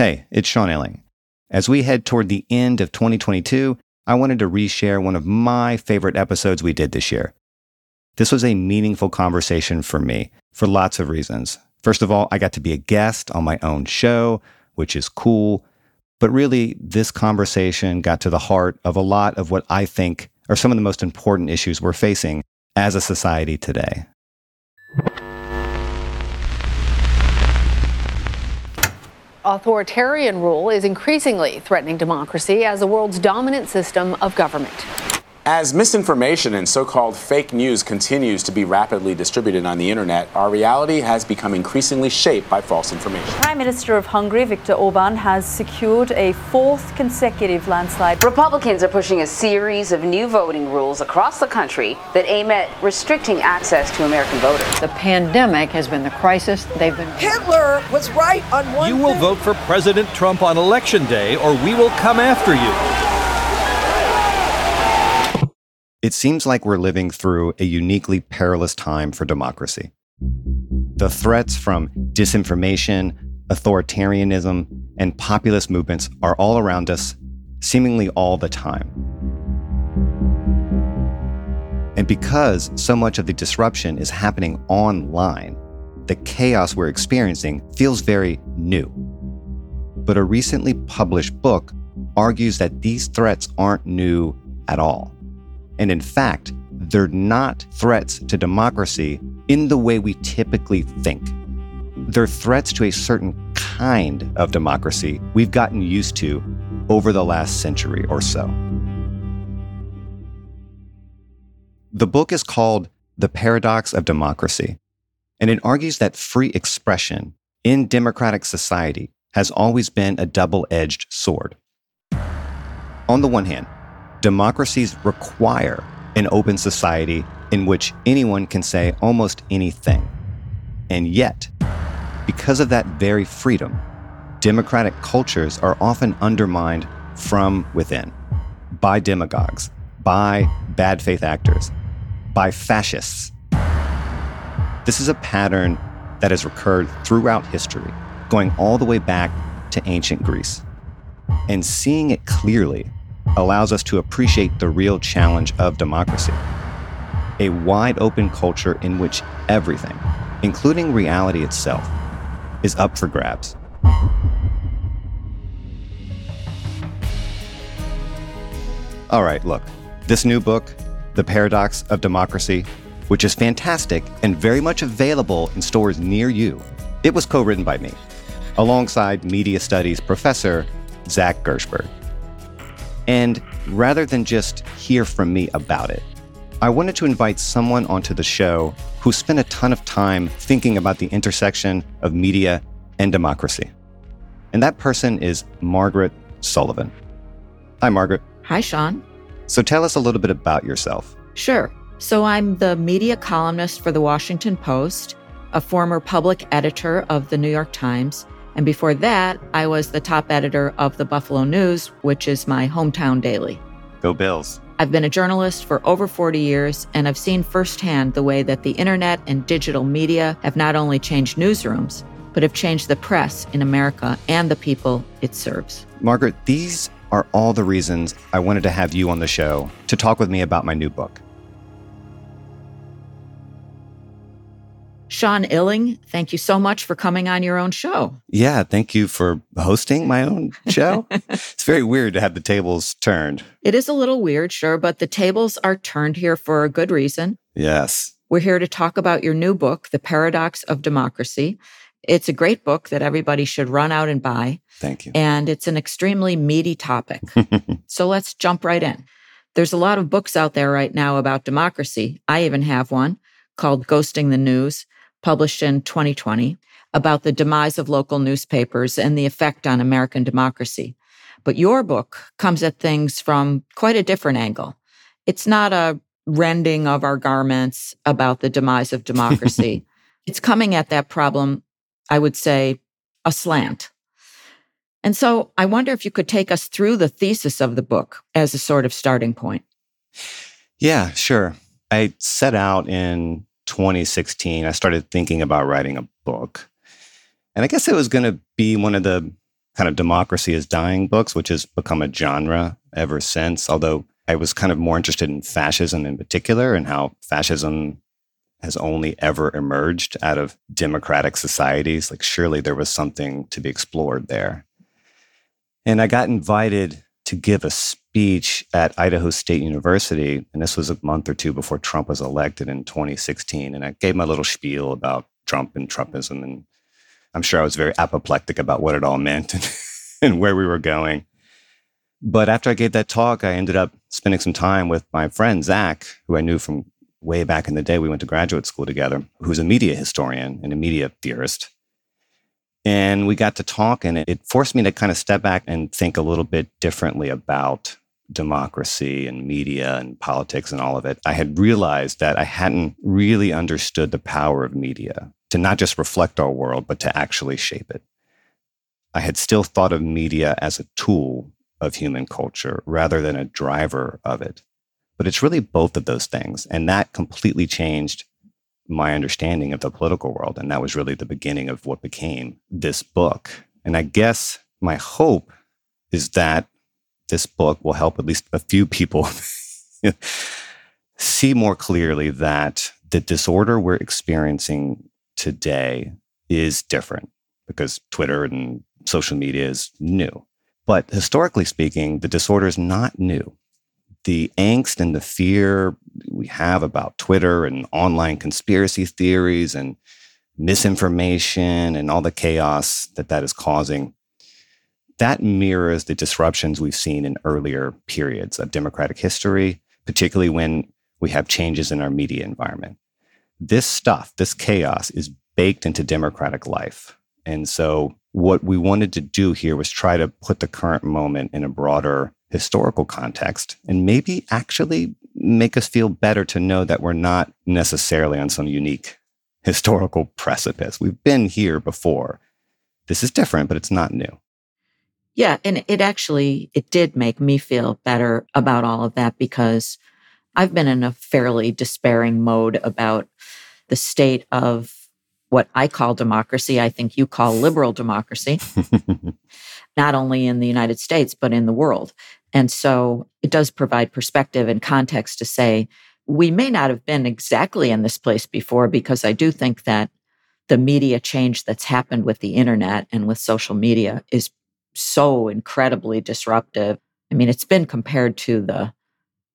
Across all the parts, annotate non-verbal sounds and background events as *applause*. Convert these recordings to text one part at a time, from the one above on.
Hey, it's Sean Illing. As we head toward the end of 2022, I wanted to reshare one of my favorite episodes we did this year. This was a meaningful conversation for me for lots of reasons. First of all, I got to be a guest on my own show, which is cool. But really, this conversation got to the heart of a lot of what I think are some of the most important issues we're facing as a society today. Authoritarian rule is increasingly threatening democracy as the world's dominant system of government. As misinformation and so called fake news continues to be rapidly distributed on the internet, our reality has become increasingly shaped by false information. Prime Minister of Hungary, Viktor Orban, has secured a fourth consecutive landslide. Republicans are pushing a series of new voting rules across the country that aim at restricting access to American voters. The pandemic has been the crisis they've been. Hitler was right on one You will thing. vote for President Trump on election day, or we will come after you. It seems like we're living through a uniquely perilous time for democracy. The threats from disinformation, authoritarianism, and populist movements are all around us, seemingly all the time. And because so much of the disruption is happening online, the chaos we're experiencing feels very new. But a recently published book argues that these threats aren't new at all. And in fact, they're not threats to democracy in the way we typically think. They're threats to a certain kind of democracy we've gotten used to over the last century or so. The book is called The Paradox of Democracy, and it argues that free expression in democratic society has always been a double edged sword. On the one hand, democracies require an open society in which anyone can say almost anything. And yet, because of that very freedom, democratic cultures are often undermined from within by demagogues, by bad faith actors, by fascists. This is a pattern that has recurred throughout history, going all the way back to ancient Greece. And seeing it clearly allows us to appreciate the real challenge of democracy a wide open culture in which everything, including reality itself, is up for grabs. All right, look, this new book, The Paradox of Democracy, which is fantastic and very much available in stores near you, it was co written by me, alongside media studies professor Zac Gershberg. And rather than just hear from me about it, I wanted to invite someone onto the show who spent a ton of time thinking about the intersection of media and democracy. And that person is Margaret Sullivan. Hi, Margaret. Hi, Sean. So tell us a little bit about yourself. Sure. So I'm the media columnist for the Washington Post, a former public editor of the New York Times, and before that, I was the top editor of the Buffalo News, which is my hometown daily. Go Bills. I've been a journalist for over 40 years, and I've seen firsthand the way that the internet and digital media have not only changed newsrooms, but have changed the press in America and the people it serves. Margaret, these are all the reasons I wanted to have you on the show to talk with me about my new book. Sean Illing, thank you so much for coming on your own show. Yeah, thank you for hosting my own show. *laughs* it's very weird to have the tables turned. It is a little weird, sure, but the tables are turned here for a good reason. Yes. We're here to talk about your new book, The Paradox of Democracy. It's a great book that everybody should run out and buy. Thank you. And it's an extremely meaty topic. *laughs* so let's jump right in. There's a lot of books out there right now about democracy. I even have one called Ghosting the News, published in 2020. about the demise of local newspapers and the effect on American democracy. But your book comes at things from quite a different angle. It's not a rending of our garments about the demise of democracy. *laughs* it's coming at that problem, I would say, aslant. And so I wonder if you could take us through the thesis of the book as a sort of starting point. Yeah, sure. I set out in 2016. I started thinking about writing a book. And I guess it was going to be one of the kind of democracy is dying books, which has become a genre ever since. Although I was kind of more interested in fascism in particular and how fascism has only ever emerged out of democratic societies. Like, surely there was something to be explored there. And I got invited to give a speech at Idaho State University. And this was a month or two before Trump was elected in 2016. And I gave my little spiel about Trump and Trumpism. And I'm sure I was very apoplectic about what it all meant and, *laughs* and where we were going. But after I gave that talk, I ended up spending some time with my friend Zac, who I knew from way back in the day. We went to graduate school together, who's a media historian and a media theorist. And we got to talk, and it forced me to kind of step back and think a little bit differently about democracy and media and politics and all of it. I had realized that I hadn't really understood the power of media to not just reflect our world, but to actually shape it. I had still thought of media as a tool of human culture rather than a driver of it. But it's really both of those things. And that completely changed my understanding of the political world. And that was really the beginning of what became this book. And I guess my hope is that this book will help at least a few people *laughs* see more clearly that the disorder we're experiencing today is different because Twitter and social media is new. But historically speaking, the disorder is not new the angst and the fear we have about Twitter and online conspiracy theories and misinformation and all the chaos that that is causing, that mirrors the disruptions we've seen in earlier periods of democratic history, particularly when we have changes in our media environment. This stuff, this chaos is baked into democratic life. And so, what we wanted to do here was try to put the current moment in a broader historical context and maybe actually make us feel better to know that we're not necessarily on some unique historical precipice. We've been here before. This is different, but it's not new. Yeah, and it actually it did make me feel better about all of that because I've been in a fairly despairing mode about the state of what I call democracy, I think you call liberal democracy, *laughs* not only in the United States, but in the world. And so it does provide perspective and context to say, we may not have been exactly in this place before, because I do think that the media change that's happened with the internet and with social media is so incredibly disruptive. I mean, it's been compared to the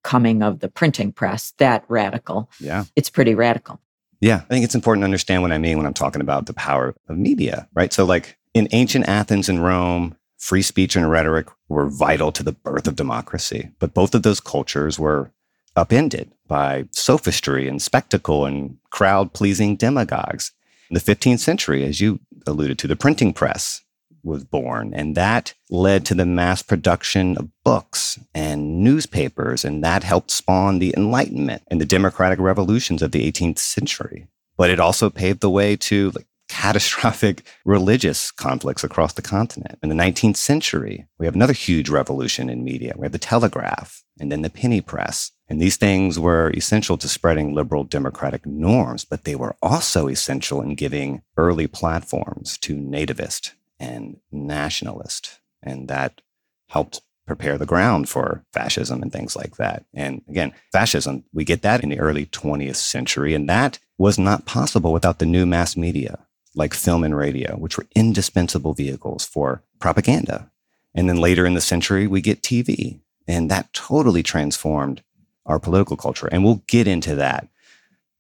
coming of the printing press, that radical. Yeah. It's pretty radical. Yeah. I think it's important to understand what I mean when I'm talking about the power of media, right? So, like in ancient Athens and Rome, free speech and rhetoric were vital to the birth of democracy. But both of those cultures were upended by sophistry and spectacle and crowd pleasing demagogues. In the 15th century, as you alluded to, the printing press was born, and that led to the mass production of books and newspapers, and that helped spawn the Enlightenment and the democratic revolutions of the 18th century. But it also paved the way to like *laughs* catastrophic religious conflicts across the continent. In the 19th century, we have another huge revolution in media. We have the telegraph and then the penny press. And these things were essential to spreading liberal democratic norms, but they were also essential in giving early platforms to nativist and nationalist. And that helped prepare the ground for fascism and things like that. And again, fascism, we get that in the early 20th century, and that was not possible without the new mass media like film and radio, which were indispensable vehicles for propaganda. And then later in the century, we get TV, and that totally transformed our political culture. And we'll get into that.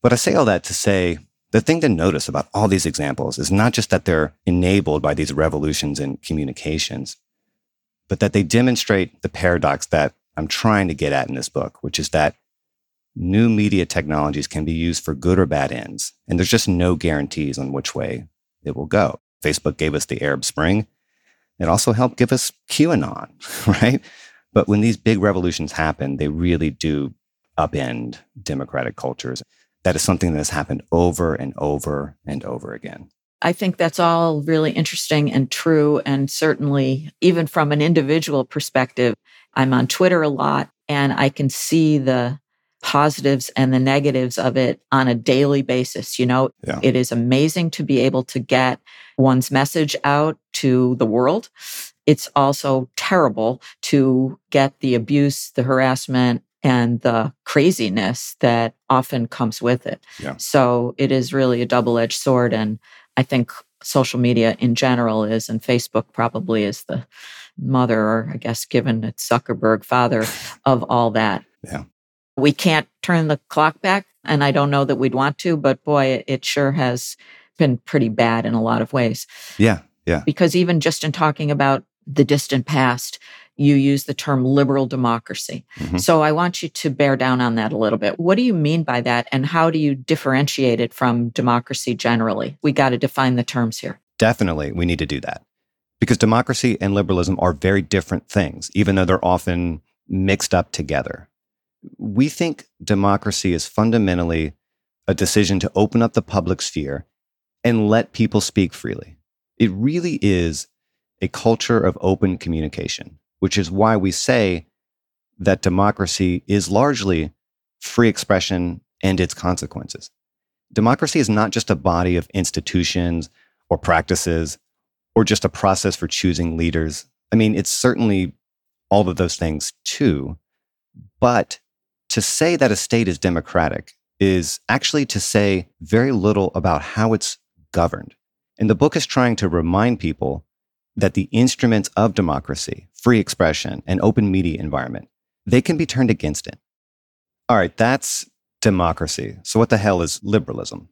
But I say all that to say the thing to notice about all these examples is not just that they're enabled by these revolutions in communications, but that they demonstrate the paradox that I'm trying to get at in this book, which is that new media technologies can be used for good or bad ends. And there's just no guarantees on which way it will go. Facebook gave us the Arab Spring. It also helped give us QAnon, *laughs* right? But when these big revolutions happen, they really do upend democratic cultures. That is something that has happened over and over and over again. I think that's all really interesting and true. And certainly, even from an individual perspective, I'm on Twitter a lot and I can see the positives and the negatives of it on a daily basis. You know, yeah. it is amazing to be able to get one's message out to the world. It's also terrible to get the abuse, the harassment, and the craziness that often comes with it. Yeah. So it is really a double edged sword. And I think social media in general is, and Facebook probably is the mother, or I guess given its Zuckerberg father of all that. Yeah. We can't turn the clock back, and I don't know that we'd want to, but boy, it sure has been pretty bad in a lot of ways. Yeah, yeah. Because even just in talking about the distant past, you use the term liberal democracy. Mm-hmm. So I want you to bear down on that a little bit. What do you mean by that? And how do you differentiate it from democracy generally? We got to define the terms here. Definitely, we need to do that. Because democracy and liberalism are very different things, even though they're often mixed up together we think democracy is fundamentally a decision to open up the public sphere and let people speak freely. It really is a culture of open communication, which is why we say that democracy is largely free expression and its consequences. Democracy is not just a body of institutions or practices or just a process for choosing leaders. I mean, it's certainly all of those things too, but to say that a state is democratic is actually to say very little about how it's governed. And the book is trying to remind people that the instruments of democracy, free expression, and open media environment, they can be turned against it. All right, that's democracy. So what the hell is liberalism?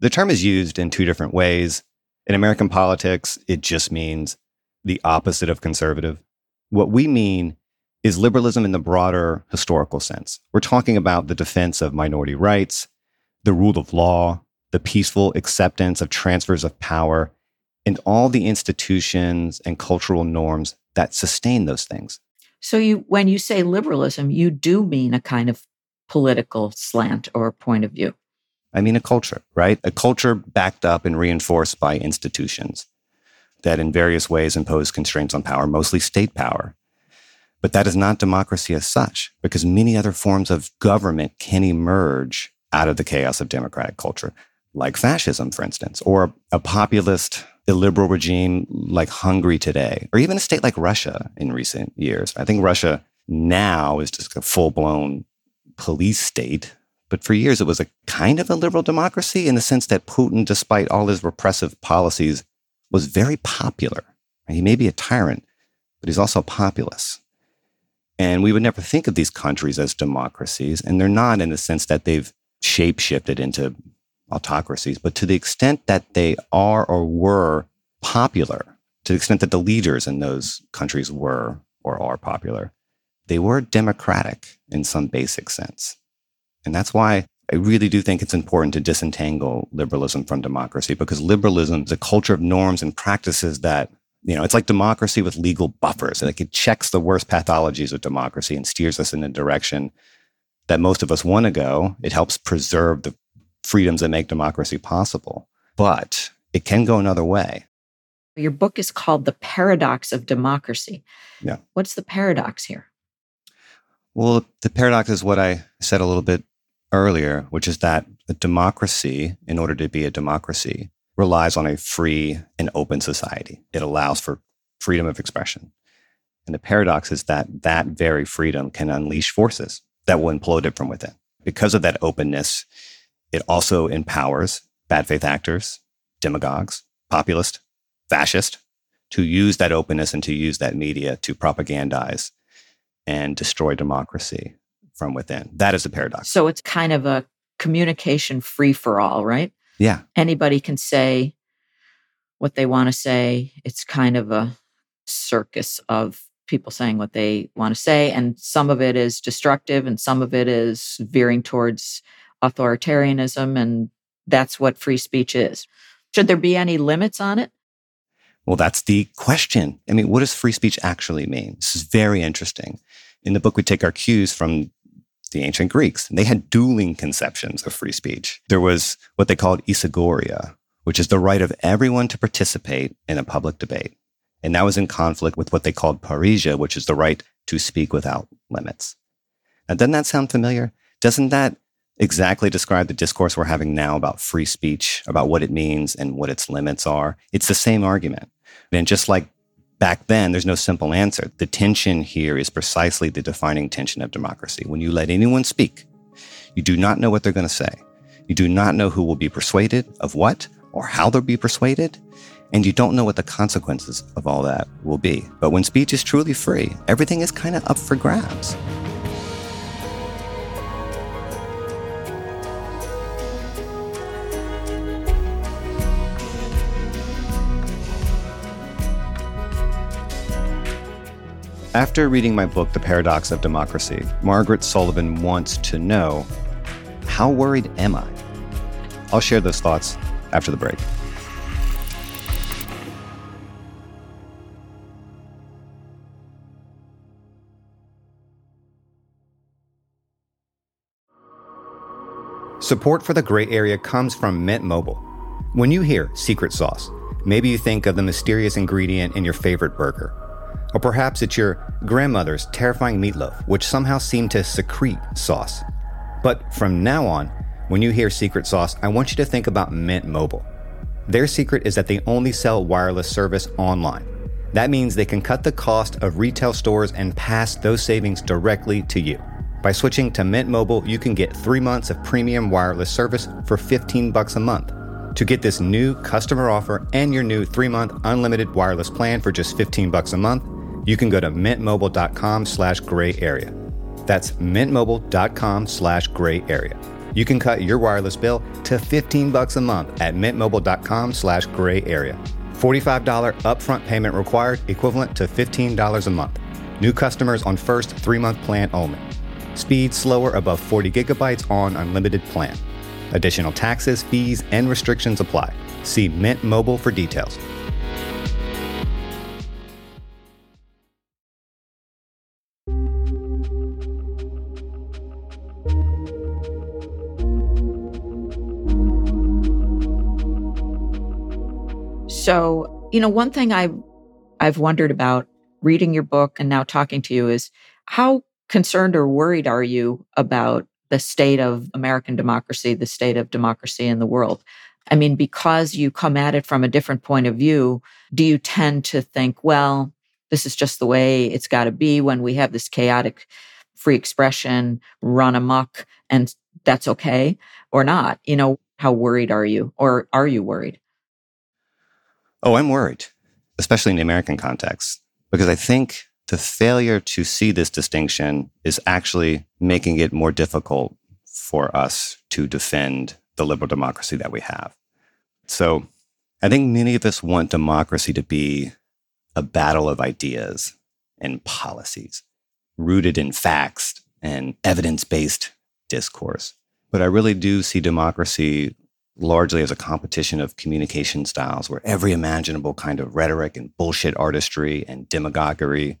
The term is used in two different ways. In American politics, it just means the opposite of conservative. What we mean is liberalism in the broader historical sense. We're talking about the defense of minority rights, the rule of law, the peaceful acceptance of transfers of power, and all the institutions and cultural norms that sustain those things. So you when you say liberalism, you do mean a kind of political slant or point of view. I mean a culture, right? A culture backed up and reinforced by institutions that in various ways impose constraints on power, mostly state power. But that is not democracy as such, because many other forms of government can emerge out of the chaos of democratic culture, like fascism, for instance, or a populist, illiberal regime like Hungary today, or even a state like Russia in recent years. I think Russia now is just a full blown police state. But for years, it was a kind of a liberal democracy in the sense that Putin, despite all his repressive policies, was very popular. He may be a tyrant, but he's also a populist. And we would never think of these countries as democracies. And they're not in the sense that they've shape shifted into autocracies, but to the extent that they are or were popular, to the extent that the leaders in those countries were or are popular, they were democratic in some basic sense. And that's why I really do think it's important to disentangle liberalism from democracy because liberalism is a culture of norms and practices that you know, it's like democracy with legal buffers. Like it checks the worst pathologies of democracy and steers us in a direction that most of us want to go. It helps preserve the freedoms that make democracy possible. But it can go another way. Your book is called The Paradox of Democracy. Yeah. What's the paradox here? Well, the paradox is what I said a little bit earlier, which is that a democracy, in order to be a democracy, relies on a free and open society. It allows for freedom of expression. And the paradox is that that very freedom can unleash forces that will implode it from within. Because of that openness, it also empowers bad faith actors, demagogues, populist, fascist to use that openness and to use that media to propagandize and destroy democracy from within. That is the paradox. So it's kind of a communication free for all, right? Yeah. Anybody can say what they want to say. It's kind of a circus of people saying what they want to say. And some of it is destructive and some of it is veering towards authoritarianism. And that's what free speech is. Should there be any limits on it? Well, that's the question. I mean, what does free speech actually mean? This is very interesting. In the book, we take our cues from the ancient Greeks. And they had dueling conceptions of free speech. There was what they called isegoria, which is the right of everyone to participate in a public debate. And that was in conflict with what they called parrhesia, which is the right to speak without limits. Now, doesn't that sound familiar? Doesn't that exactly describe the discourse we're having now about free speech, about what it means and what its limits are? It's the same argument. And just like back then, there's no simple answer. The tension here is precisely the defining tension of democracy. When you let anyone speak, you do not know what they're going to say. You do not know who will be persuaded of what or how they'll be persuaded. And you don't know what the consequences of all that will be. But when speech is truly free, everything is kind of up for grabs. After reading my book, The Paradox of Democracy, Margaret Sullivan wants to know how worried am I? I'll share those thoughts after the break. Support for the gray area comes from Mint Mobile. When you hear secret sauce, maybe you think of the mysterious ingredient in your favorite burger. Or perhaps it's your grandmother's terrifying meatloaf, which somehow seemed to secrete sauce. But from now on, when you hear secret sauce, I want you to think about Mint Mobile. Their secret is that they only sell wireless service online. That means they can cut the cost of retail stores and pass those savings directly to you. By switching to Mint Mobile, you can get three months of premium wireless service for 15 bucks a month. To get this new customer offer and your new three-month unlimited wireless plan for just 15 bucks a month, you can go to mintmobile.com slash gray area. That's mintmobile.com slash gray area. You can cut your wireless bill to 15 bucks a month at mintmobile.com slash gray area. $45 upfront payment required, equivalent to $15 a month. New customers on first three-month plan only. Speed slower above 40 gigabytes on unlimited plan. Additional taxes, fees, and restrictions apply. See Mint Mobile for details. So, you know, one thing I I've wondered about reading your book and now talking to you is how concerned or worried are you about the state of American democracy, the state of democracy in the world? I mean, because you come at it from a different point of view, do you tend to think, well, this is just the way it's got to be when we have this chaotic free expression run amok and that's okay or not? You know, how worried are you or are you worried? Oh, I'm worried, especially in the American context, because I think the failure to see this distinction is actually making it more difficult for us to defend the liberal democracy that we have. So I think many of us want democracy to be a battle of ideas and policies rooted in facts and evidence based discourse. But I really do see democracy largely as a competition of communication styles where every imaginable kind of rhetoric and bullshit artistry and demagoguery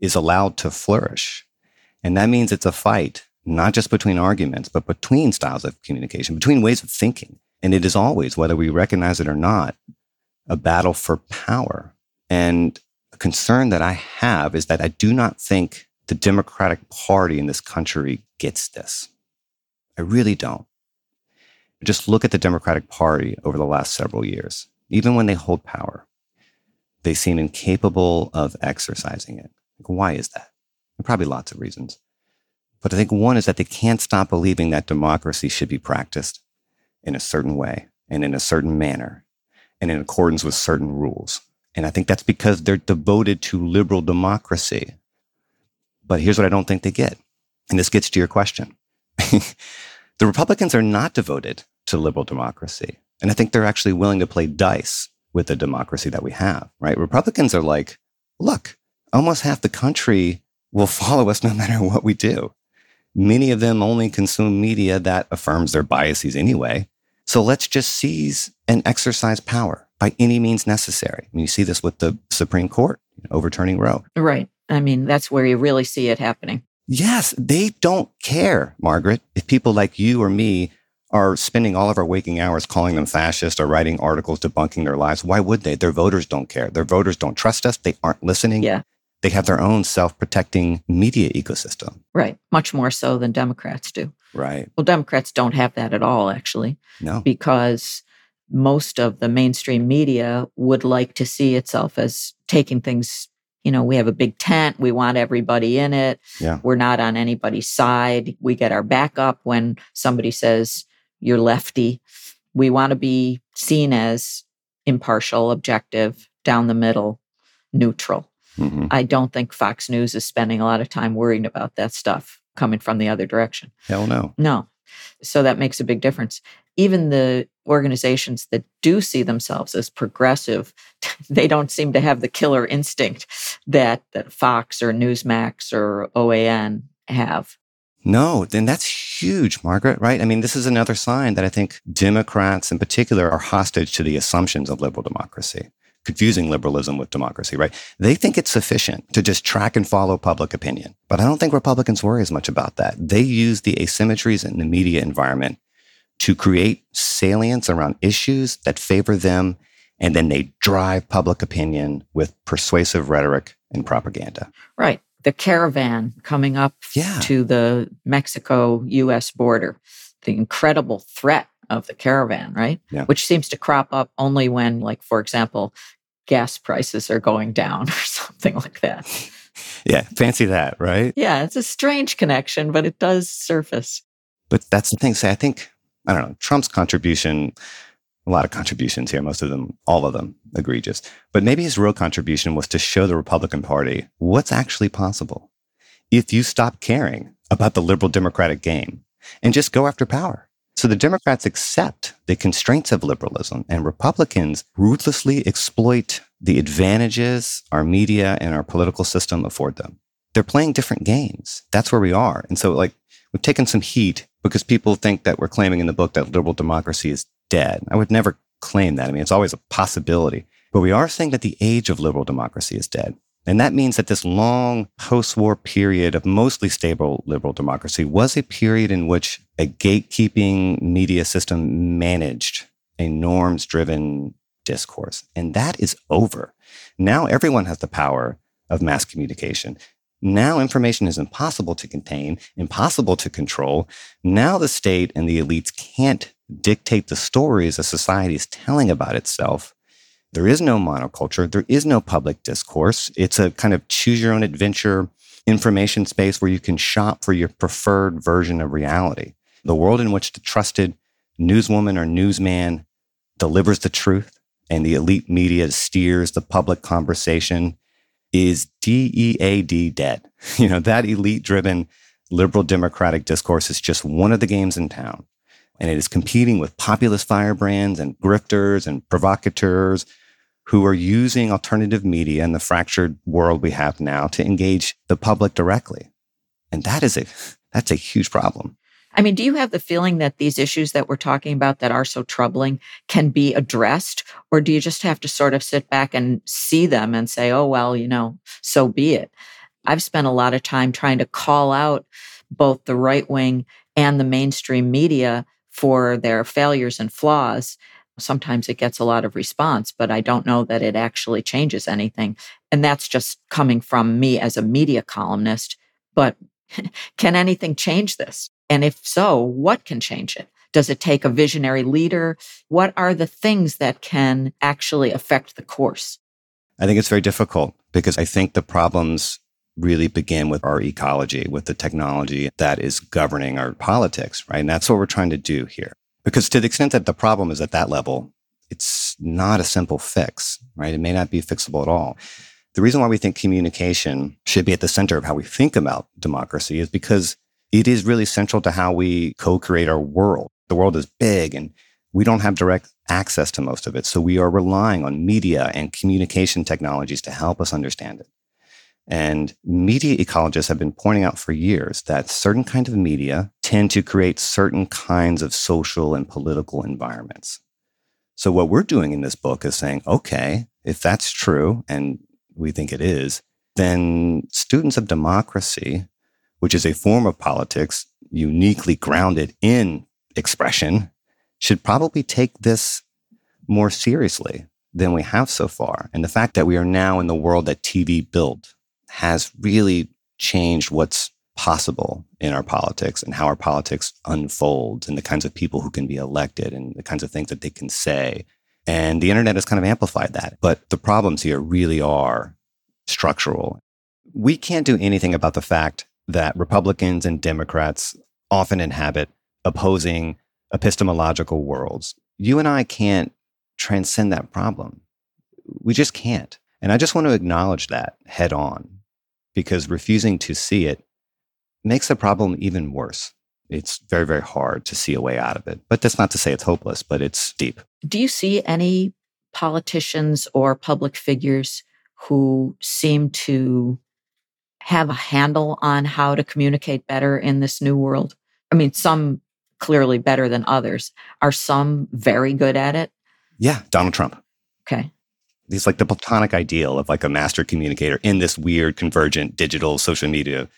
is allowed to flourish. And that means it's a fight, not just between arguments, but between styles of communication, between ways of thinking. And it is always, whether we recognize it or not, a battle for power. And a concern that I have is that I do not think the Democratic Party in this country gets this. I really don't. Just look at the Democratic Party over the last several years. Even when they hold power, they seem incapable of exercising it. Like, why is that? Probably lots of reasons. But I think one is that they can't stop believing that democracy should be practiced in a certain way and in a certain manner and in accordance with certain rules. And I think that's because they're devoted to liberal democracy. But here's what I don't think they get. And this gets to your question. *laughs* the Republicans are not devoted to liberal democracy. And I think they're actually willing to play dice with the democracy that we have, right? Republicans are like, look, almost half the country will follow us no matter what we do. Many of them only consume media that affirms their biases anyway. So let's just seize and exercise power by any means necessary. I mean, you see this with the Supreme Court overturning Roe. Right. I mean, that's where you really see it happening. Yes, they don't care, Margaret, if people like you or me are spending all of our waking hours calling them fascist or writing articles debunking their lives. Why would they? Their voters don't care. Their voters don't trust us. They aren't listening. Yeah. They have their own self protecting media ecosystem. Right. Much more so than Democrats do. Right. Well, Democrats don't have that at all, actually. No. Because most of the mainstream media would like to see itself as taking things, you know, we have a big tent, we want everybody in it. Yeah. We're not on anybody's side. We get our backup when somebody says you're lefty. We want to be seen as impartial, objective, down the middle, neutral. Mm-hmm. I don't think Fox News is spending a lot of time worrying about that stuff coming from the other direction. Hell no. No. So that makes a big difference. Even the organizations that do see themselves as progressive, *laughs* they don't seem to have the killer instinct that, that Fox or Newsmax or OAN have. No, then that's huge, Margaret, right? I mean, this is another sign that I think Democrats in particular are hostage to the assumptions of liberal democracy, confusing liberalism with democracy, right? They think it's sufficient to just track and follow public opinion. But I don't think Republicans worry as much about that. They use the asymmetries in the media environment to create salience around issues that favor them, and then they drive public opinion with persuasive rhetoric and propaganda. Right the caravan coming up yeah. to the Mexico US border, the incredible threat of the caravan, right? Yeah. Which seems to crop up only when, like, for example, gas prices are going down *laughs* or something like that. Yeah, fancy that, right? Yeah, it's a strange connection, but it does surface. But that's the thing. Say, I think, I don't know, Trump's contribution a lot of contributions here, most of them, all of them egregious. But maybe his real contribution was to show the Republican Party what's actually possible if you stop caring about the liberal democratic game and just go after power. So the Democrats accept the constraints of liberalism and Republicans ruthlessly exploit the advantages our media and our political system afford them. They're playing different games. That's where we are. And so like we've taken some heat because people think that we're claiming in the book that liberal democracy is dead. I would never claim that. I mean, it's always a possibility. But we are saying that the age of liberal democracy is dead. And that means that this long post war period of mostly stable liberal democracy was a period in which a gatekeeping media system managed a norms driven discourse. And that is over. Now everyone has the power of mass communication. Now information is impossible to contain, impossible to control. Now the state and the elites can't dictate the stories a society is telling about itself. There is no monoculture. There is no public discourse. It's a kind of choose your own adventure information space where you can shop for your preferred version of reality. The world in which the trusted newswoman or newsman delivers the truth and the elite media steers the public conversation is DEAD dead. *laughs* You know, that elite driven liberal democratic discourse is just one of the games in town. And it is competing with populist firebrands and grifters and provocateurs who are using alternative media and the fractured world we have now to engage the public directly. And that is a, that's a huge problem. I mean, do you have the feeling that these issues that we're talking about that are so troubling can be addressed? Or do you just have to sort of sit back and see them and say, oh, well, you know, so be it? I've spent a lot of time trying to call out both the right wing and the mainstream media for their failures and flaws. Sometimes it gets a lot of response, but I don't know that it actually changes anything. And that's just coming from me as a media columnist. But *laughs* can anything change this? And if so, what can change it? Does it take a visionary leader? What are the things that can actually affect the course? I think it's very difficult because I think the problems really begin with our ecology, with the technology that is governing our politics, right? And that's what we're trying to do here. Because to the extent that the problem is at that level, it's not a simple fix, right? It may not be fixable at all. The reason why we think communication should be at the center of how we think about democracy is because it is really central to how we co create our world. The world is big and we don't have direct access to most of it. So we are relying on media and communication technologies to help us understand it. And media ecologists have been pointing out for years that certain kinds of media tend to create certain kinds of social and political environments. So, what we're doing in this book is saying, okay, if that's true, and we think it is, then students of democracy, which is a form of politics uniquely grounded in expression, should probably take this more seriously than we have so far. And the fact that we are now in the world that TV built has really changed what's possible in our politics and how our politics unfolds and the kinds of people who can be elected and the kinds of things that they can say. And the internet has kind of amplified that. But the problems here really are structural. We can't do anything about the fact that Republicans and Democrats often inhabit opposing epistemological worlds. You and I can't transcend that problem. We just can't. And I just want to acknowledge that head on because refusing to see it makes the problem even worse. It's very, very hard to see a way out of it. But that's not to say it's hopeless, but it's deep. Do you see any politicians or public figures who seem to have a handle on how to communicate better in this new world? I mean, some clearly better than others. Are some very good at it? Yeah, Donald Trump. Okay. He's like the platonic ideal of like a master communicator in this weird convergent digital social media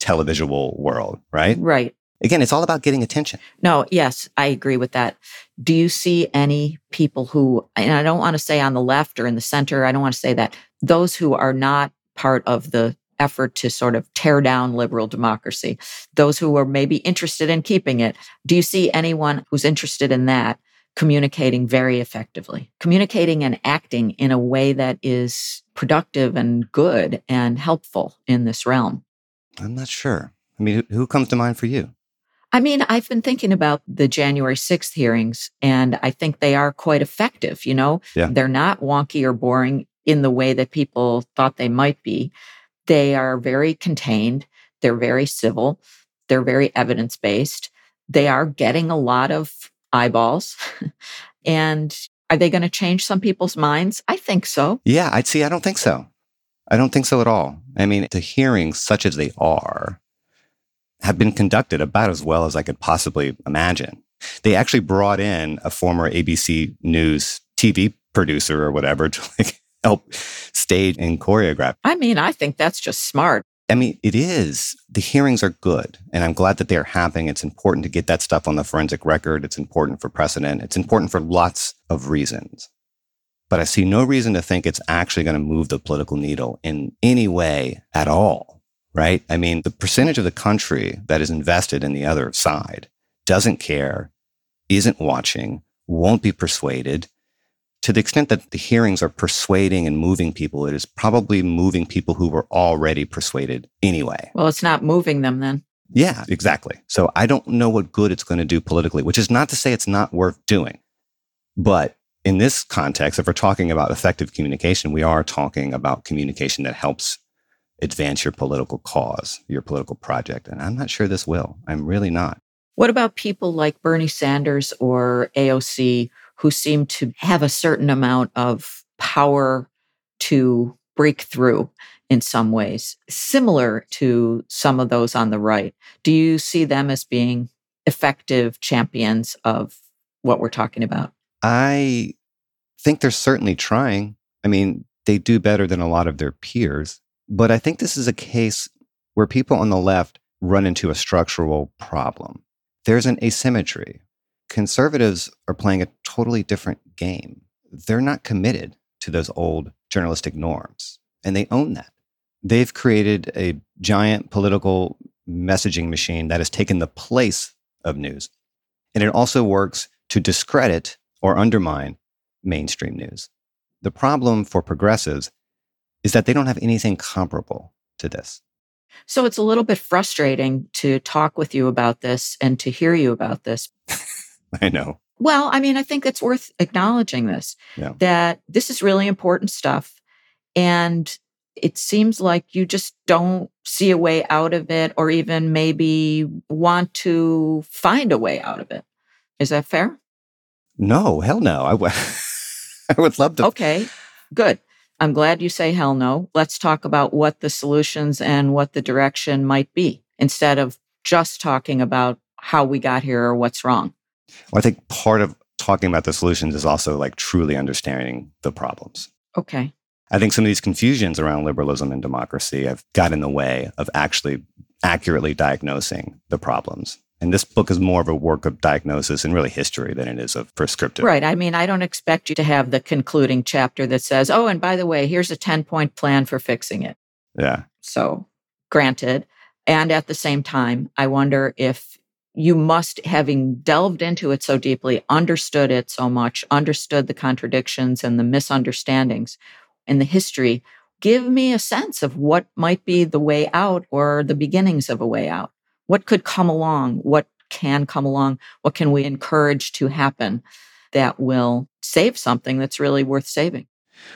televisual world, right? Right. Again, it's all about getting attention. No, yes, I agree with that. Do you see any people who, and I don't want to say on the left or in the center, I don't want to say that, those who are not part of the effort to sort of tear down liberal democracy, those who are maybe interested in keeping it, do you see anyone who's interested in that communicating very effectively, communicating and acting in a way that is productive and good and helpful in this realm? I'm not sure. I mean, who comes to mind for you? I mean, I've been thinking about the January 6th hearings, and I think they are quite effective. You know, yeah. they're not wonky or boring in the way that people thought they might be. They are very contained, they're very civil, they're very evidence based. They are getting a lot of eyeballs. and are they going to change some people's minds? I think so. Yeah, I'd see. I don't think so. I don't think so at all. I mean, the hearings, such as they are, have been conducted about as well as I could possibly imagine. They actually brought in a former ABC News TV producer or whatever to like *laughs* help stage and choreograph. I mean, I think that's just smart. I mean, it is. The hearings are good, and I'm glad that they are happening. It's important to get that stuff on the forensic record. It's important for precedent. It's important for lots of reasons. But I see no reason to think it's actually going to move the political needle in any way at all, right? I mean, the percentage of the country that is invested in the other side doesn't care, isn't watching, won't be persuaded, to the extent that the hearings are persuading and moving people, it is probably moving people who were already persuaded anyway. Well, it's not moving them then. Yeah, exactly. So I don't know what good it's going to do politically, which is not to say it's not worth doing. But in this context, if we're talking about effective communication, we are talking about communication that helps advance your political cause, your political project. And I'm not sure this will. I'm really not. What about people like Bernie Sanders or AOC who seem to have a certain amount of power to break through in some ways, similar to some of those on the right. Do you see them as being effective champions of what we're talking about? I think they're certainly trying. I mean, they do better than a lot of their peers. But I think this is a case where people on the left run into a structural problem. There's an asymmetry conservatives are playing a totally different game. They're not committed to those old journalistic norms, and they own that. They've created a giant political messaging machine that has taken the place of news. And it also works to discredit or undermine mainstream news. The problem for progressives is that they don't have anything comparable to this. So it's a little bit frustrating to talk with you about this and to hear you about this. *laughs* I know. Well, I mean, I think it's worth acknowledging this yeah. that this is really important stuff. And it seems like you just don't see a way out of it or even maybe want to find a way out of it. Is that fair? No, hell no. I, w- *laughs* I would love to. Okay, good. I'm glad you say hell no. Let's talk about what the solutions and what the direction might be instead of just talking about how we got here or what's wrong. Well, I think part of talking about the solutions is also like truly understanding the problems. Okay. I think some of these confusions around liberalism and democracy have got in the way of actually accurately diagnosing the problems. And this book is more of a work of diagnosis and really history than it is of prescriptive. Right. I mean, I don't expect you to have the concluding chapter that says, oh, and by the way, here's a 10 point plan for fixing it. Yeah. So, granted. And at the same time, I wonder if you must, having delved into it so deeply, understood it so much, understood the contradictions and the misunderstandings in the history, give me a sense of what might be the way out or the beginnings of a way out. What could come along? What can come along? What can we encourage to happen that will save something that's really worth saving?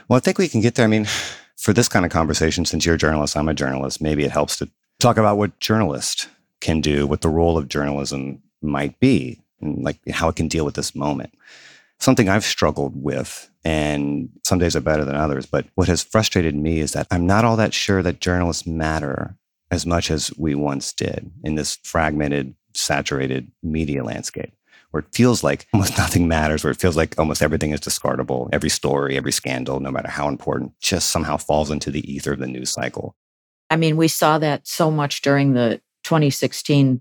Well, I think we can get there. I mean, *sighs* for this kind of conversation, since you're a journalist, I'm a journalist, maybe it helps to talk about what journalists can do, what the role of journalism might be, and like how it can deal with this moment. Something I've struggled with, and some days are better than others, but what has frustrated me is that I'm not all that sure that journalists matter as much as we once did in this fragmented, saturated media landscape where it feels like almost *laughs* nothing matters, where it feels like almost everything is discardable. Every story, every scandal, no matter how important, just somehow falls into the ether of the news cycle. I mean, we saw that so much during the 2016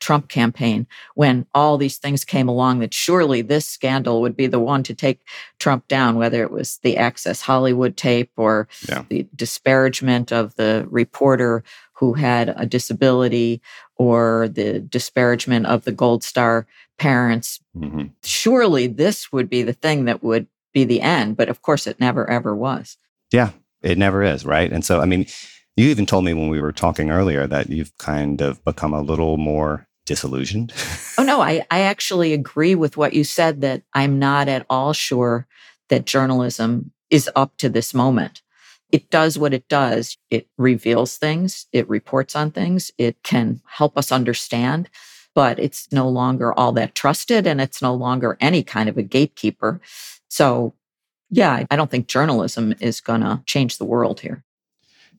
Trump campaign when all these things came along that surely this scandal would be the one to take Trump down, whether it was the Access Hollywood tape or yeah. the disparagement of the reporter who had a disability or the disparagement of the Gold Star parents. Mm-hmm. Surely this would be the thing that would be the end. But of course, it never, ever was. Yeah, it never is. Right. And so, I mean, you even told me when we were talking earlier that you've kind of become a little more disillusioned. oh, no, I, I actually agree with what you said that I'm not at all sure that journalism is up to this moment it does what it does. It reveals things, it reports on things, it can help us understand, but it's no longer all that trusted and it's no longer any kind of a gatekeeper. So, yeah, I don't think journalism is going to change the world here.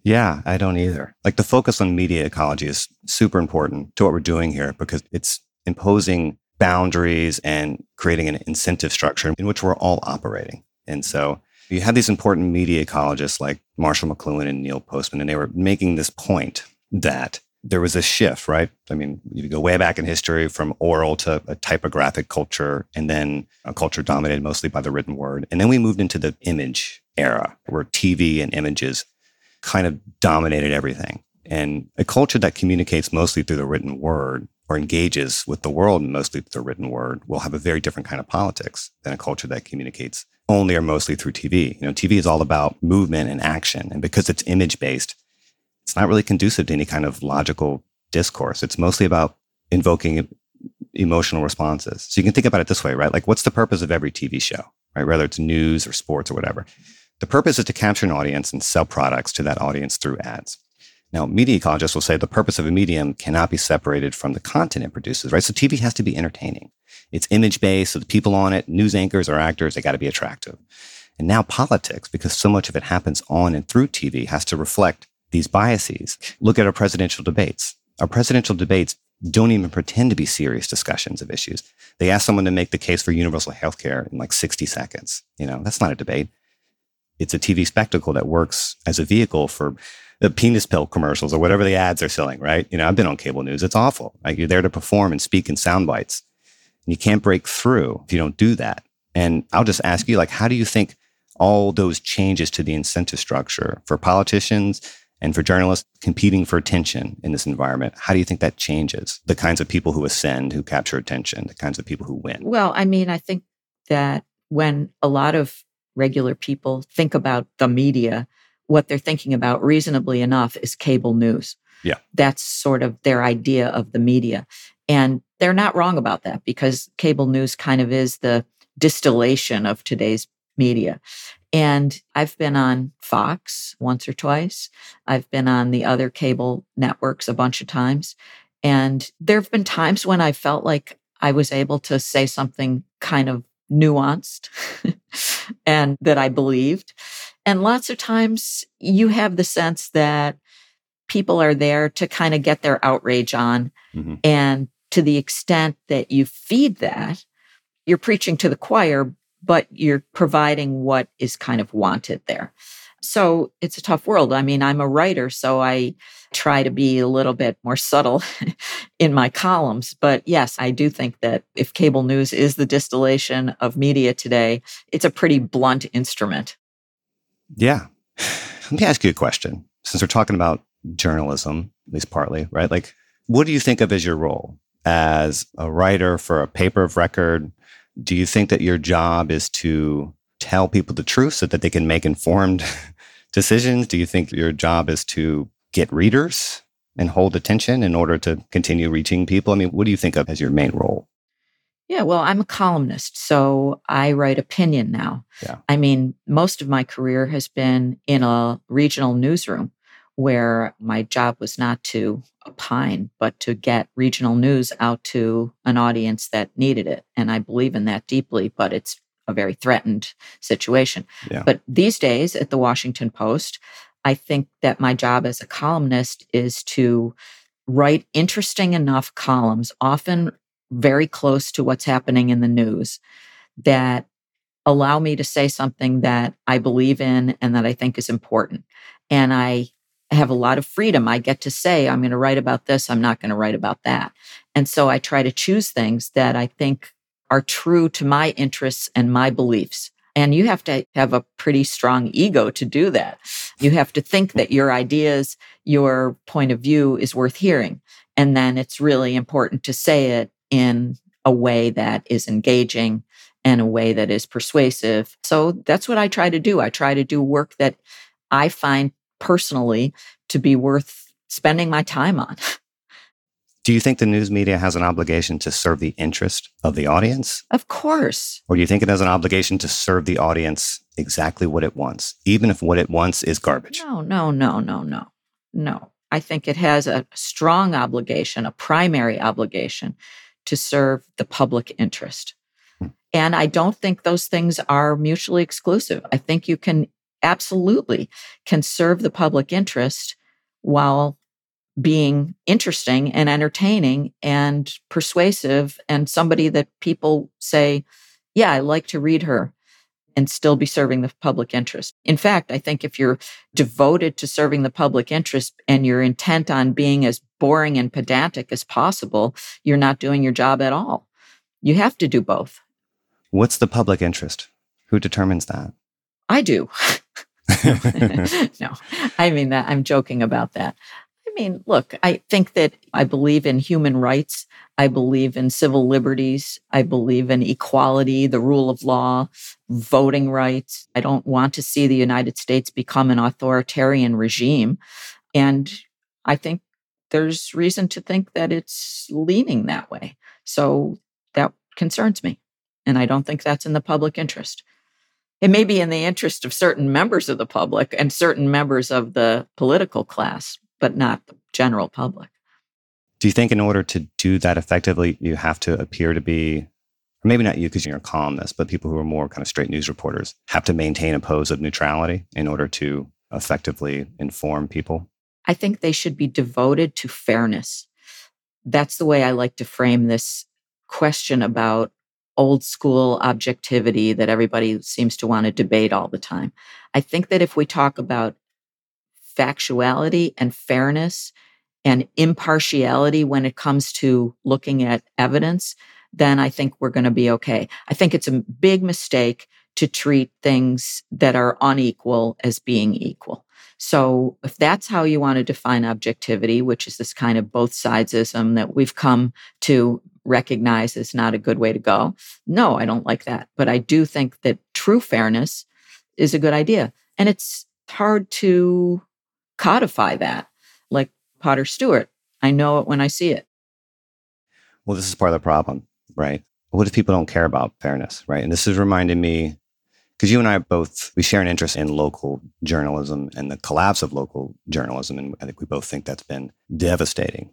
Yeah, I don't either. Like the focus on media ecology is super important to what we're doing here because it's imposing boundaries and creating an incentive structure in which we're all operating. And so you have these important media ecologists like Marshall McLuhan and Neil Postman, and they were making this point that there was a shift, right? I mean, you go way back in history from oral to a typographic culture, and then a culture dominated mostly by the written word. And then we moved into the image era where TV and images kind of dominated everything. And a culture that communicates mostly through the written word or engages with the world mostly through the written word will have a very different kind of politics than a culture that communicates only or mostly through TV. You know, TV is all about movement and action. And because it's image based, it's not really conducive to any kind of logical discourse. It's mostly about invoking emotional responses. So you can think about it this way, right? Like, what's the purpose of every TV show, right? Whether it's news or sports or whatever. The purpose is to capture an audience and sell products to that audience through ads. Now, media ecologists will say the purpose of a medium cannot be separated from the content it produces, right? So TV has to be entertaining. It's image based. So the people on it, news anchors or actors, they got to be attractive. And now politics, because so much of it happens on and through TV, has to reflect these biases. Look at our presidential debates. Our presidential debates don't even pretend to be serious discussions of issues. They ask someone to make the case for universal health care in like 60 seconds. You know, that's not a debate. It's a TV spectacle that works as a vehicle for the penis pill commercials or whatever the ads are selling, right? You know, I've been on cable news. It's awful. Like you're there to perform and speak in sound bites. And you can't break through if you don't do that. And I'll just ask you, like, how do you think all those changes to the incentive structure for politicians and for journalists competing for attention in this environment, how do you think that changes the kinds of people who ascend, who capture attention, the kinds of people who win? Well, I mean, I think that when a lot of regular people think about the media, what they're thinking about reasonably enough is cable news. Yeah. That's sort of their idea of the media. And they're not wrong about that because cable news kind of is the distillation of today's media. And I've been on Fox once or twice. I've been on the other cable networks a bunch of times. And there have been times when I felt like I was able to say something kind of nuanced *laughs* and that I believed. And lots of times you have the sense that people are there to kind of get their outrage on. Mm-hmm. And to the extent that you feed that, you're preaching to the choir, but you're providing what is kind of wanted there. So it's a tough world. I mean, I'm a writer, so I try to be a little bit more subtle *laughs* in my columns. But yes, I do think that if cable news is the distillation of media today, it's a pretty blunt instrument. Yeah. *sighs* Let me ask you a question. Since we're talking about journalism, at least partly, right? Like, what do you think of as your role as a writer for a paper of record? Do you think that your job is to tell people the truth so that they can make informed *laughs* decisions? Do you think your job is to get readers and hold attention in order to continue reaching people? I mean, what do you think of as your main role? Yeah, well, I'm a columnist, so I write opinion now. Yeah. I mean, most of my career has been in a regional newsroom where my job was not to opine, but to get regional news out to an audience that needed it. And I believe in that deeply, but it's a very threatened situation. Yeah. But these days at the Washington Post, I think that my job as a columnist is to write interesting enough columns, often very close to what's happening in the news, that allow me to say something that I believe in and that I think is important. And I have a lot of freedom. I get to say, I'm going to write about this, I'm not going to write about that. And so I try to choose things that I think are true to my interests and my beliefs. And you have to have a pretty strong ego to do that. You have to think that your ideas, your point of view is worth hearing. And then it's really important to say it in a way that is engaging and a way that is persuasive. So that's what I try to do. I try to do work that I find personally to be worth spending my time on. *laughs* Do you think the news media has an obligation to serve the interest of the audience? Of course. Or do you think it has an obligation to serve the audience exactly what it wants, even if what it wants is garbage? No, no, no, no, no, no. I think it has a strong obligation, a primary obligation to serve the public interest. Hmm. And I don't think those things are mutually exclusive. I think you can absolutely can serve the public interest while being interesting and entertaining and persuasive and somebody that people say, yeah, I like to read her and still be serving the public interest. In fact, I think if you're devoted to serving the public interest and you're intent on being as boring and pedantic as possible, you're not doing your job at all. You have to do both. What's the public interest? Who determines that? I do. *laughs* *laughs* no, I mean that I'm joking about that. I mean, look, I think that I believe in human rights. I believe in civil liberties. I believe in equality, the rule of law, voting rights. I don't want to see the United States become an authoritarian regime. And I think there's reason to think that it's leaning that way. So that concerns me. And I don't think that's in the public interest. It may be in the interest of certain members of the public and certain members of the political class, but not the general public. Do you think in order to do that effectively, you have to appear to be, or maybe not you because you're a columnist, but people who are more kind of straight news reporters have to maintain a pose of neutrality in order to effectively inform people? I think they should be devoted to fairness. That's the way I like to frame this question about old school objectivity that everybody seems to want to debate all the time. I think that if we talk about factuality and fairness and impartiality when it comes to looking at evidence, then I think we're going to be okay. I think it's a big mistake to treat things that are unequal as being equal. So if that's how you want to define objectivity, which is this kind of both sidesism that we've come to recognize is not a good way to go, no, I don't like that. But I do think that true fairness is a good idea. And it's hard to codify that, like Potter Stewart. I know it when I see it. Well, this is part of the problem, right? What if people don't care about fairness, right? And this is reminding me because you and I both we share an interest in local journalism and the collapse of local journalism, and I think we both think that's been devastating.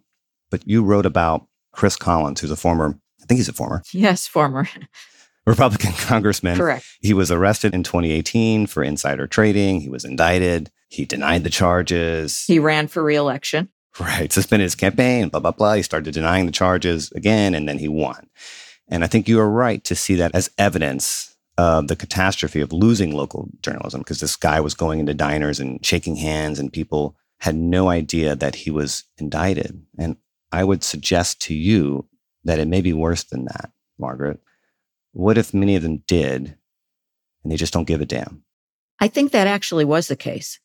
But you wrote about Chris Collins, who's a former, I think he's a former, yes, former *laughs* Republican congressman. Correct. He was arrested in 2018 for insider trading. He was indicted. He denied the charges. He ran for reelection. Right. Suspended his campaign, blah, blah, blah. He started denying the charges again, and then he won. And I think you are right to see that as evidence of the catastrophe of losing local journalism because this guy was going into diners and shaking hands, and people had no idea that he was indicted. And I would suggest to you that it may be worse than that, Margaret. What if many of them did and they just don't give a damn? I think that actually was the case.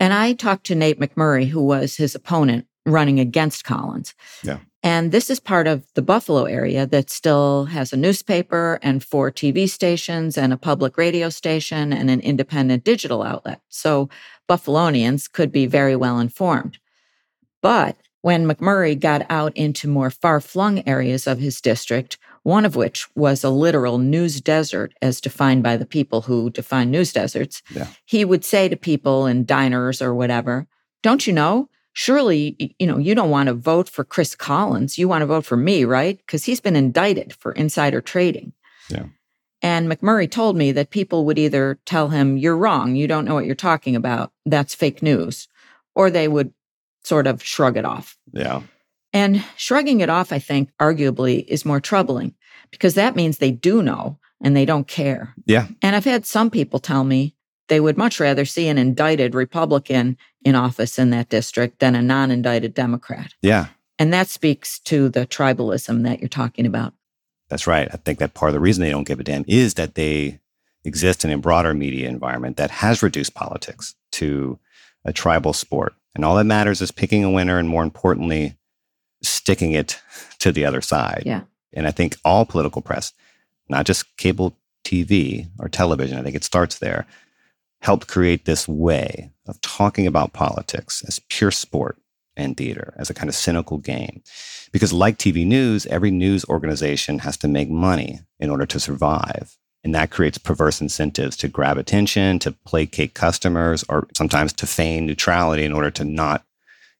And I talked to Nate McMurray, who was his opponent running against Collins. Yeah. And this is part of the Buffalo area that still has a newspaper and four TV stations and a public radio station and an independent digital outlet. So Buffalonians could be very well informed. But when McMurray got out into more far flung areas of his district, one of which was a literal news desert as defined by the people who define news deserts, Yeah. he would say to people in diners or whatever, Don't you know? Surely, you know, you don't want to vote for Chris Collins. You want to vote for me, right? Because he's been indicted for insider trading. Yeah. And McMurray told me that people would either tell him, You're wrong. You don't know what you're talking about. That's fake news. Or they would sort of shrug it off. Yeah. And shrugging it off, I think, arguably is more troubling because that means they do know and they don't care. Yeah. And I've had some people tell me they would much rather see an indicted Republican in office in that district than a non indicted Democrat. Yeah. And that speaks to the tribalism that you're talking about. That's right. I think that part of the reason they don't give a damn is that they exist in a broader media environment that has reduced politics to a tribal sport. And all that matters is picking a winner and more importantly, sticking it to the other side. Yeah. And I think all political press, not just cable TV or television, I think it starts there, helped create this way of talking about politics as pure sport and theater, as a kind of cynical game. Because, like TV news, every news organization has to make money in order to survive. And that creates perverse incentives to grab attention, to placate customers, or sometimes to feign neutrality in order to not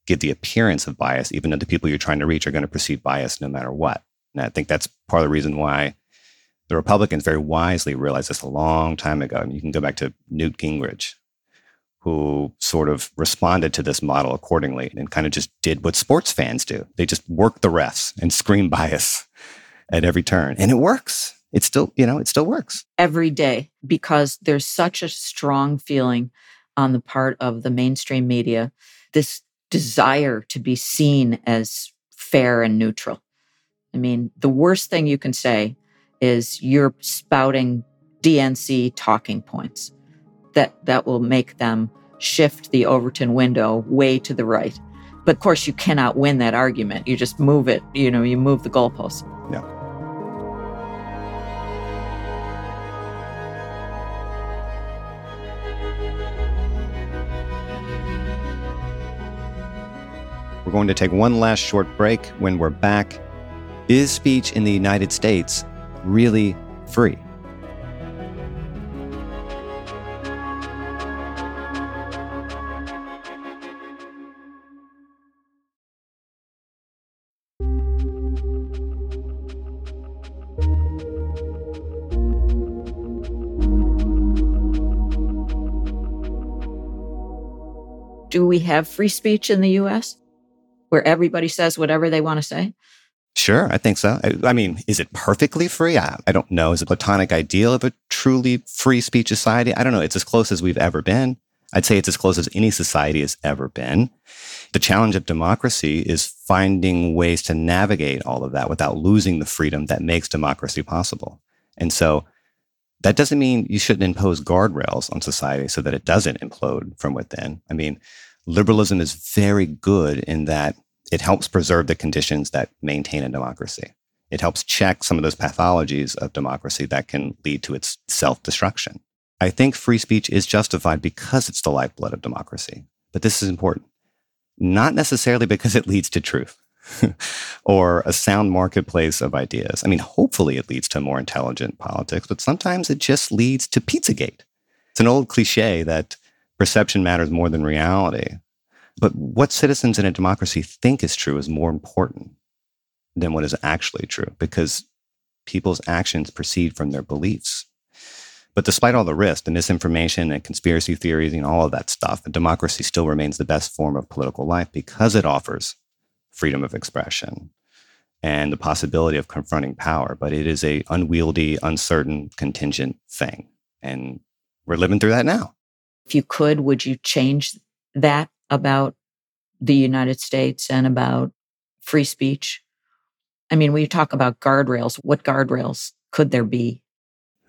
give the appearance of bias, even though the people you're trying to reach are going to perceive bias no matter what. And I think that's part of the reason why the Republicans very wisely realized this a long time ago. I mean, you can go back to Newt Gingrich, who sort of responded to this model accordingly and kind of just did what sports fans do. They just work the refs and scream bias at every turn. And it works. It still, you know, it still works. every day because there's such a strong feeling on the part of the mainstream media this desire to be seen as fair and neutral. I mean, the worst thing you can say is you're spouting DNC talking points. That that will make them shift the Overton window way to the right. But of course you cannot win that argument. You just move it, you know, you move the goalposts. Yeah. We're going to take one last short break. When we're back, is speech in the United States really free? Do we have free speech in the US where everybody says whatever they want to say? Sure, I think so. I, I mean, is it perfectly free? I, I don't know. Is it platonic ideal of a truly free speech society? I don't know. It's as close as we've ever been. I'd say it's as close as any society has ever been. The challenge of democracy is finding ways to navigate all of that without losing the freedom that makes democracy possible. And so that doesn't mean you shouldn't impose guardrails on society so that it doesn't implode from within. I mean, liberalism is very good in that it helps preserve the conditions that maintain a democracy. It helps check some of those pathologies of democracy that can lead to its self destruction. I think free speech is justified because it's the lifeblood of democracy. But this is important. Not necessarily because it leads to truth *laughs* or a sound marketplace of ideas. I mean, hopefully it leads to more intelligent politics, but sometimes it just leads to Pizzagate. It's an old cliche that perception matters more than reality. But what citizens in a democracy think is true is more important than what is actually true because people's actions proceed from their beliefs. But despite all the risk, the misinformation and conspiracy theories and all of that stuff, democracy still remains the best form of political life because it offers freedom of expression and the possibility of confronting power. But it is a unwieldy, uncertain, contingent thing. And we're living through that now. If you could, would you change that about the United States and about free speech? I mean, we talk about guardrails. What guardrails could there be?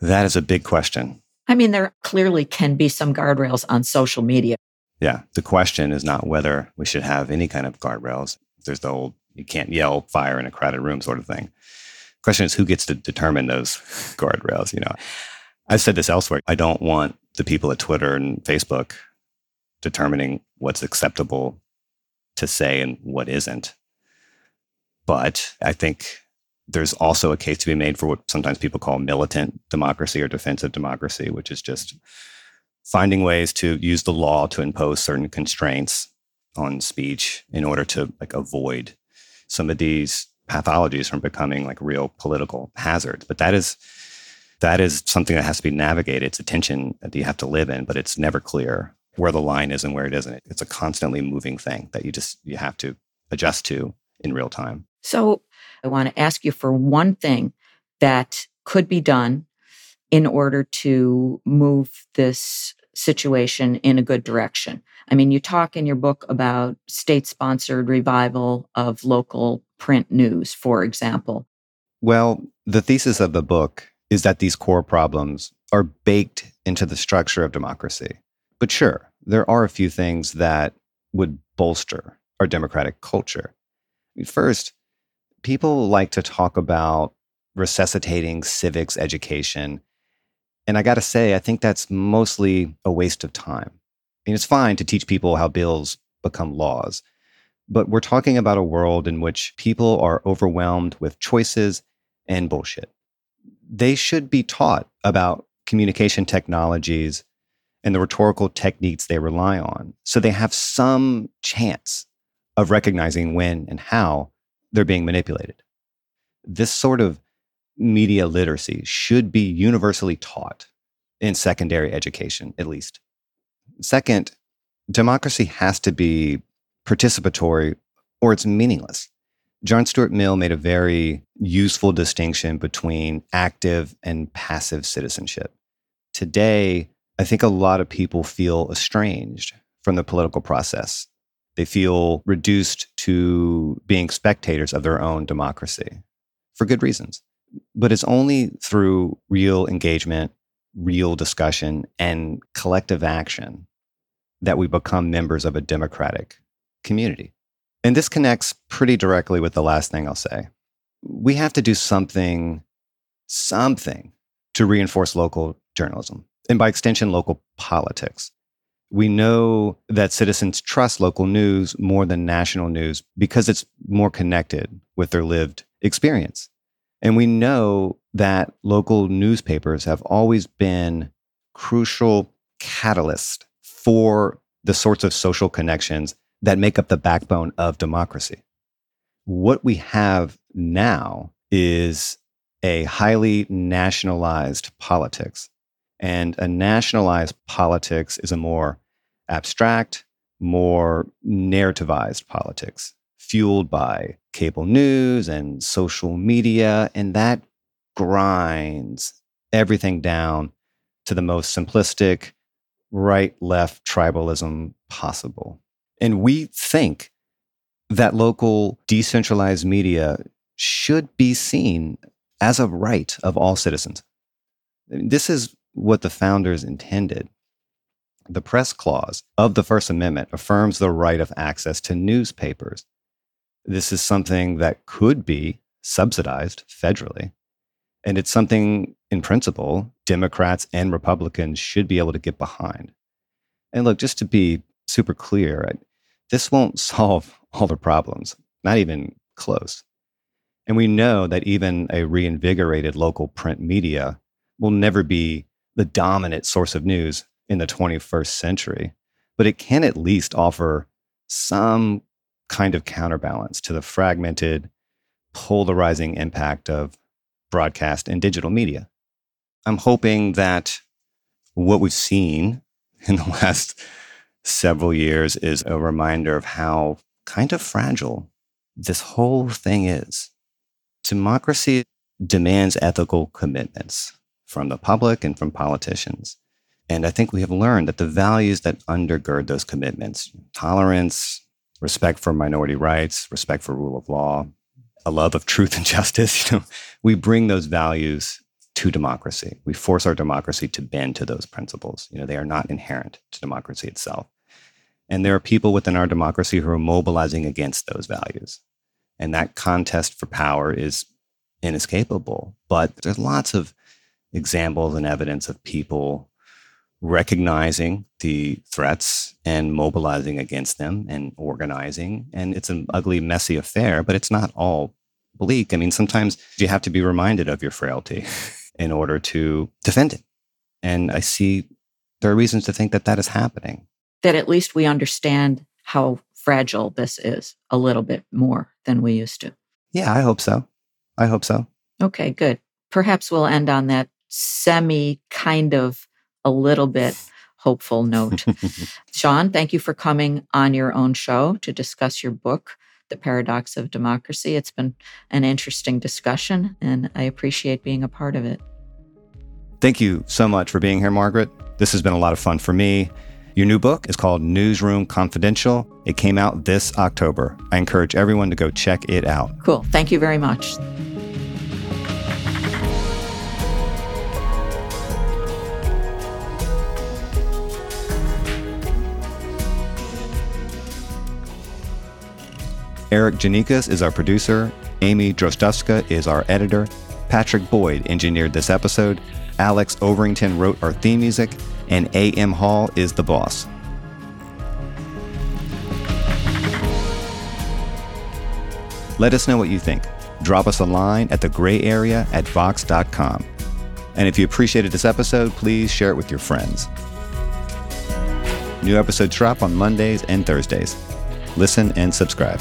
That is a big question. I mean, there clearly can be some guardrails on social media. Yeah. The question is not whether we should have any kind of guardrails. There's the old you can't yell fire in a crowded room sort of thing. The question is who gets to determine those *laughs* guardrails, you know. I've said this elsewhere. I don't want the people at Twitter and Facebook determining what's acceptable to say and what isn't. But I think there's also a case to be made for what sometimes people call militant democracy or defensive democracy, which is just finding ways to use the law to impose certain constraints on speech in order to like avoid some of these pathologies from becoming like real political hazards. But that is that is something that has to be navigated. It's a tension that you have to live in, but it's never clear where the line is and where it isn't. It's a constantly moving thing that you just you have to adjust to in real time. So I want to ask you for one thing that could be done in order to move this situation in a good direction. I mean, you talk in your book about state sponsored revival of local print news, for example. Well, the thesis of the book is that these core problems are baked into the structure of democracy. But sure, there are a few things that would bolster our democratic culture. First, people like to talk about resuscitating civics education. And I got to say, I think that's mostly a waste of time. I mean, it's fine to teach people how bills become laws, but we're talking about a world in which people are overwhelmed with choices and bullshit. They should be taught about communication technologies and the rhetorical techniques they rely on so they have some chance of recognizing when and how they're being manipulated. This sort of media literacy should be universally taught in secondary education, at least. Second, democracy has to be participatory or it's meaningless. John Stuart Mill made a very useful distinction between active and passive citizenship. Today, I think a lot of people feel estranged from the political process. They feel reduced to being spectators of their own democracy for good reasons. But it's only through real engagement real discussion and collective action that we become members of a democratic community. And this connects pretty directly with the last thing I'll say. We have to do something, something to reinforce local journalism and by extension, local politics. We know that citizens trust local news more than national news because it's more connected with their lived experience. And we know that local newspapers have always been crucial catalysts for the sorts of social connections that make up the backbone of democracy. What we have now is a highly nationalized politics. And a nationalized politics is a more abstract, more narrativized politics fueled by cable news and social media. And that grinds everything down to the most simplistic right left tribalism possible. And we think that local decentralized media should be seen as a right of all citizens. This is what the founders intended. The press clause of the First Amendment affirms the right of access to newspapers this is something that could be subsidized federally. And it's something, in principle, Democrats and Republicans should be able to get behind. And look, just to be super clear, this won't *laughs* solve all the problems, not even close. And we know that even a reinvigorated local print media will never be the dominant source of news in the 21st century, but it can at least offer some kind of counterbalance to the fragmented, polarizing impact of broadcast and digital media. I'm hoping that what we've seen in the *laughs* last several years is a reminder of how kind of fragile this whole thing is. Democracy demands ethical commitments from the public and from politicians. And I think we have learned that the values that undergird those commitments tolerance, respect for minority rights, respect for rule of law, a love of truth and *laughs* justice, you know, we bring those values to democracy. We force our democracy to bend to those principles. You know, they are not inherent to democracy itself. And there are people within our democracy who are mobilizing against those values. And that contest for power is inescapable. But there's lots of examples and evidence of people recognizing the threats and mobilizing against them and organizing. And it's an ugly, messy affair, but it's not all bleak. I mean, sometimes you have to be reminded of your frailty *laughs* in order to defend it. And I see there are reasons to think that that is happening. That at least we understand how fragile this is a little bit more than we used to. Yeah, I hope so. I hope so. Okay, good. Perhaps we'll end on that semi kind of a little bit hopeful note. *laughs* Sean, thank you for coming on your own show to discuss your book, The Paradox of Democracy. It's been an interesting discussion, and I appreciate being a part of it. Thank you so much for being here, Margaret. This has been a lot of fun for me. Your new book is called Newsroom Confidential. It came out this October. I encourage everyone to go check it out. Cool. Thank you very much. Erikk Geannikis is our producer. Amy Drozdowska is our editor. Patrick Boyd engineered this episode. Alex Overington wrote our theme music. And A.M. Hall is the boss. Let us know what you think. Drop us a line at the gray area at vox.com. And if you appreciated this episode, please share it with your friends. New episodes drop on Mondays and Thursdays. Listen and subscribe.